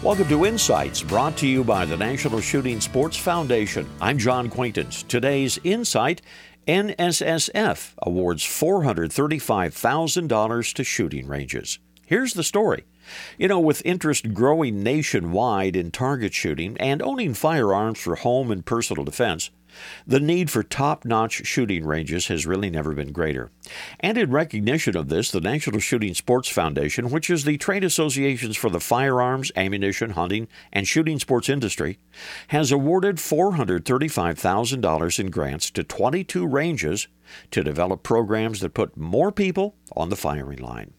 Welcome to Insights, brought to you by the National Shooting Sports Foundation. I'm John Quaintance. Today's Insight NSSF awards $435,000 to shooting ranges. Here's the story. You know, with interest growing nationwide in target shooting and owning firearms for home and personal defense, the need for top notch shooting ranges has really never been greater. And in recognition of this, the National Shooting Sports Foundation, which is the trade associations for the firearms, ammunition, hunting, and shooting sports industry, has awarded $435,000 in grants to 22 ranges to develop programs that put more people on the firing line.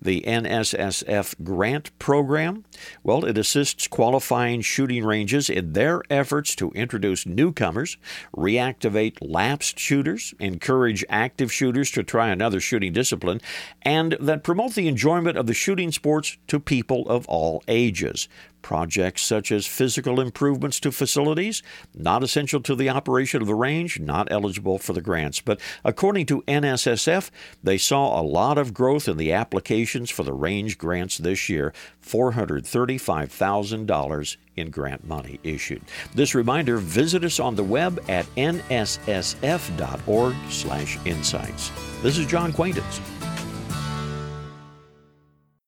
The NSSF grant program, well, it assists qualifying shooting ranges in their efforts to introduce newcomers, reactivate lapsed shooters, encourage active shooters to try another shooting discipline, and that promote the enjoyment of the shooting sports to people of all ages. Projects such as physical improvements to facilities, not essential to the operation of the range, not eligible for the grants. But according to NSSF, they saw a lot of growth in the applications for the range grants this year $435,000 in grant money issued. This reminder, visit us on the web at nssf.org slash insights. This is John Quaintance.